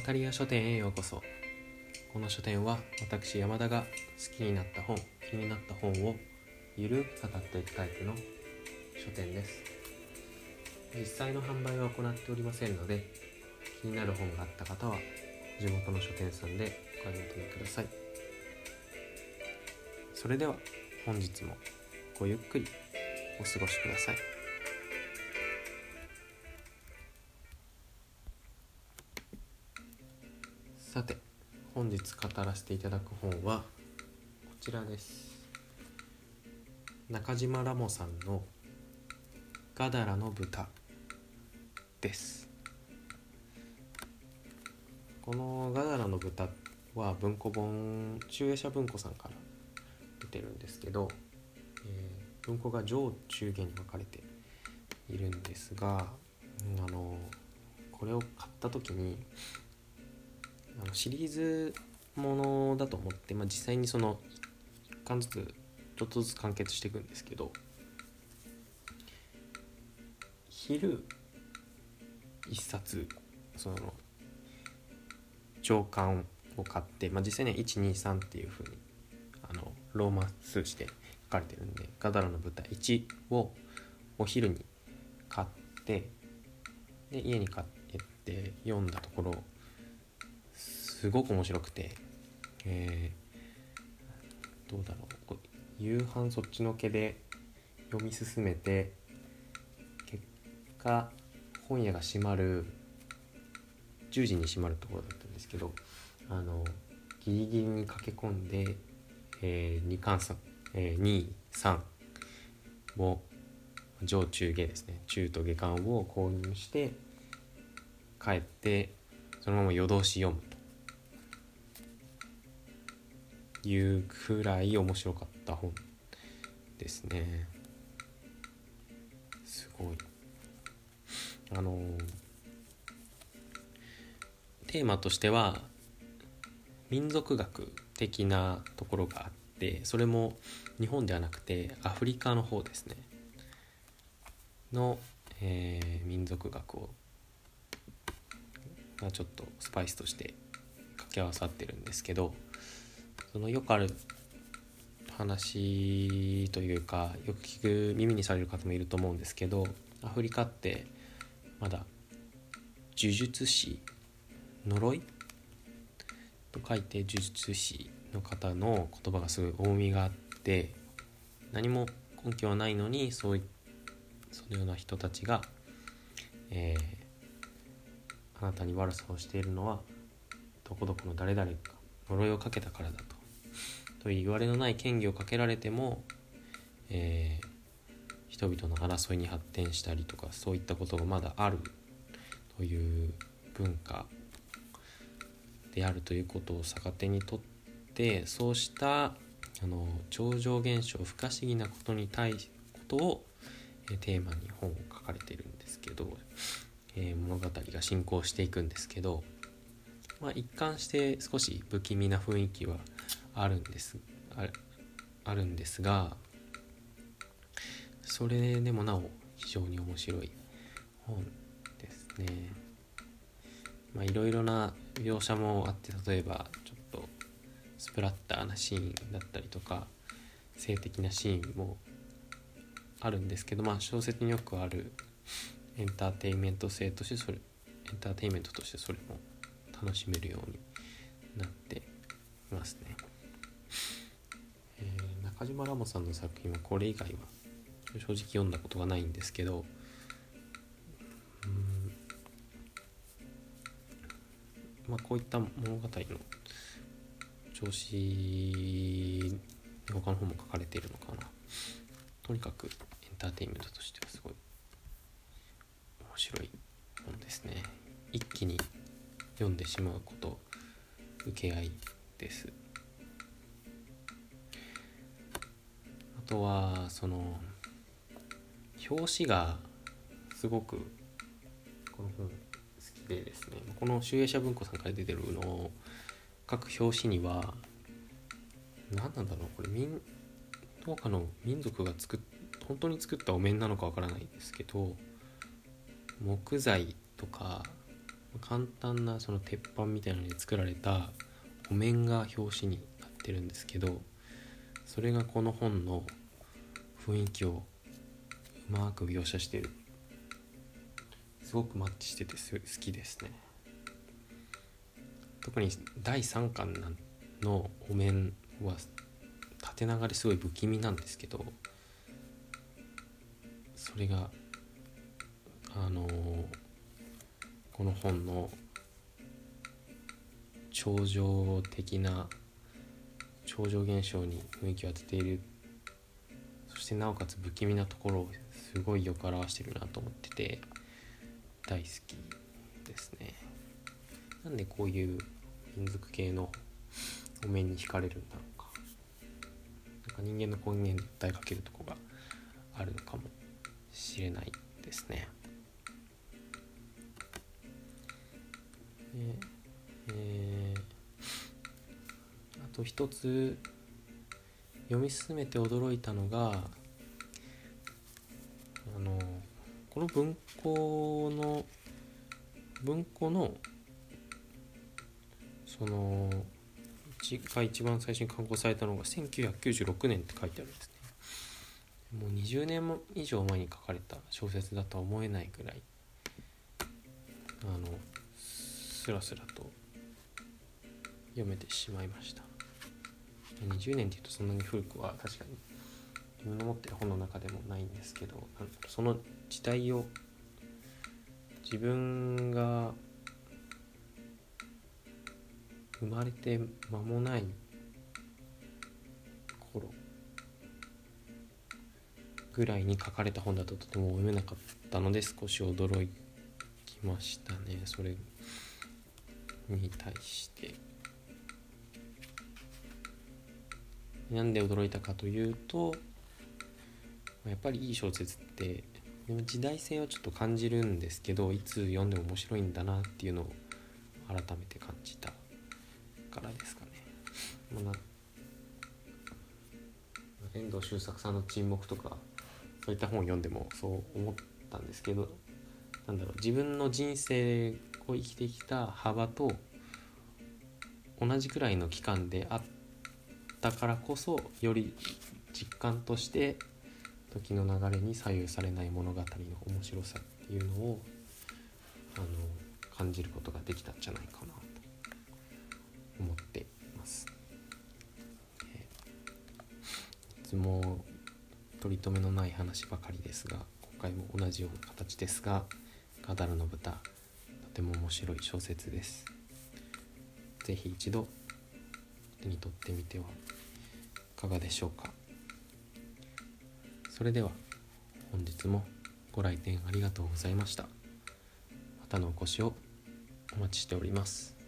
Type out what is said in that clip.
タリア書店へようこそ。この書店は私山田が好きになった本気になった本をゆるく語っていくタイプの書店です。実際の販売は行っておりませんので気になる本があった方は地元の書店さんでお買い求めください。それでは本日もごゆっくりお過ごしください。さて本日語らせていただく本はこちらです。中島ラモさんの「ガダラの豚」です。この「ガダラの豚」は文庫本中英社文庫さんから出てるんですけど、えー文庫が上中下に分かれているんですが、あのこれを買った時にのシリーズものだと思って、まあ、実際にその1巻ずつちょっとずつ完結していくんですけど昼1冊その上巻を買って、まあ、実際には123っていう風にあのローマ数字で書かれてるんでガダラの舞台1をお昼に買ってで家に帰って読んだところすごく面白くて、えーどうだろう。夕飯そっちのけで読み進めて結果本屋が閉まる10時に閉まるところだったんですけどあのギリギリに駆け込んで、え2巻さ、えー、23を上中下ですね。中と下巻を購入して帰ってそのまま夜通し読む。いうくらい面白かった本ですね。すごい。あのテーマとしては民族学的なところがあってそれも日本ではなくてアフリカの方ですね。の、えー民族学をがちょっとスパイスとして掛け合わさってるんですけどそのよくある話というかよく聞く耳にされる方もいると思うんですけどアフリカってまだ呪術師呪い？と書いて呪術師の方の言葉がすごい重みがあって何も根拠はないのにそういそのような人たちが、えーあなたに悪さをしているのはどこどこの誰々が呪いをかけたからだと。と言われのない嫌疑をかけられても、えー人々の争いに発展したりとかそういったことがまだあるという文化であるということを逆手にとってそうしたあの超常現象不可思議なことに対しことをえーテーマに本を書かれているんですけど、えー物語が進行していくんですけど、まあ、一貫して少し不気味な雰囲気はあるんですああるんですがそれでもなお非常に面白い本ですね。まあいろいろな描写もあって例えばちょっとスプラッターなシーンだったりとか性的なシーンもあるんですけどまあ小説によくあるエンターテインメント性としてそれエンターテインメントとしてそれも楽しめるようになっていますね、島ラモさんの作品はこれ以外は正直読んだことがないんですけどうんまあこういった物語の調子に他の本も書かれているのかな。とにかくエンターテインメントとしてはすごい面白い本ですね。一気に読んでしまうこと受け合いです。とはその表紙がすごくこの本好きでですね。この集英社文庫さんから出てるのを各表紙には何なんだろうこれ民どうかの民族が作っ本当に作ったお面なのかわからないですけど木材とか簡単なその鉄板みたいなので作られたお面が表紙になってるんですけどそれがこの本の雰囲気をうまく描写してる。すごくマッチしてて好きですね。特に第3巻のお面は縦長ですごい不気味なんですけどそれがあのー、この本の超常的な超常現象に雰囲気を当てているてなおかつ不気味なところをすごいよく表してるなと思ってて大好きですね。なんでこういう民族系のお面に惹かれるんだろうか。なんか人間の根源に訴えかけるとこがあるのかもしれないですね。でえー、あと一つ読み進めて驚いたのがこの文庫の文庫のそのが一番最初に刊行されたのが1996年って書いてあるんですね。もう20年以上前に書かれた小説だとは思えないぐらいあのスラスラと読めてしまいました。20年っていうとそんなに古くは確かに自分の持ってる本の中でもないんですけどその時代を自分が生まれて間もない頃ぐらいに書かれた本だととても読めなかったので少し驚きましたね。それに対して。なんで驚いたかというとやっぱりいい小説って時代性をちょっと感じるんですけどいつ読んでも面白いんだなっていうのを改めて感じたからですかね。まあ、遠藤周作さんの沈黙とかそういった本を読んでもそう思ったんですけどなんだろう自分の人生を生きてきた幅と同じくらいの期間であったからこそより実感として時の流れに左右されない物語の面白さっていうのをあの感じることができたんじゃないかなと思っています。えいつも取り留めのない話ばかりですが今回も同じような形ですが「ガダルの豚」とても面白い小説です。是非一度手に取ってみてはいかがでしょうか。それでは本日もご来店ありがとうございました。またのお越しをお待ちしております。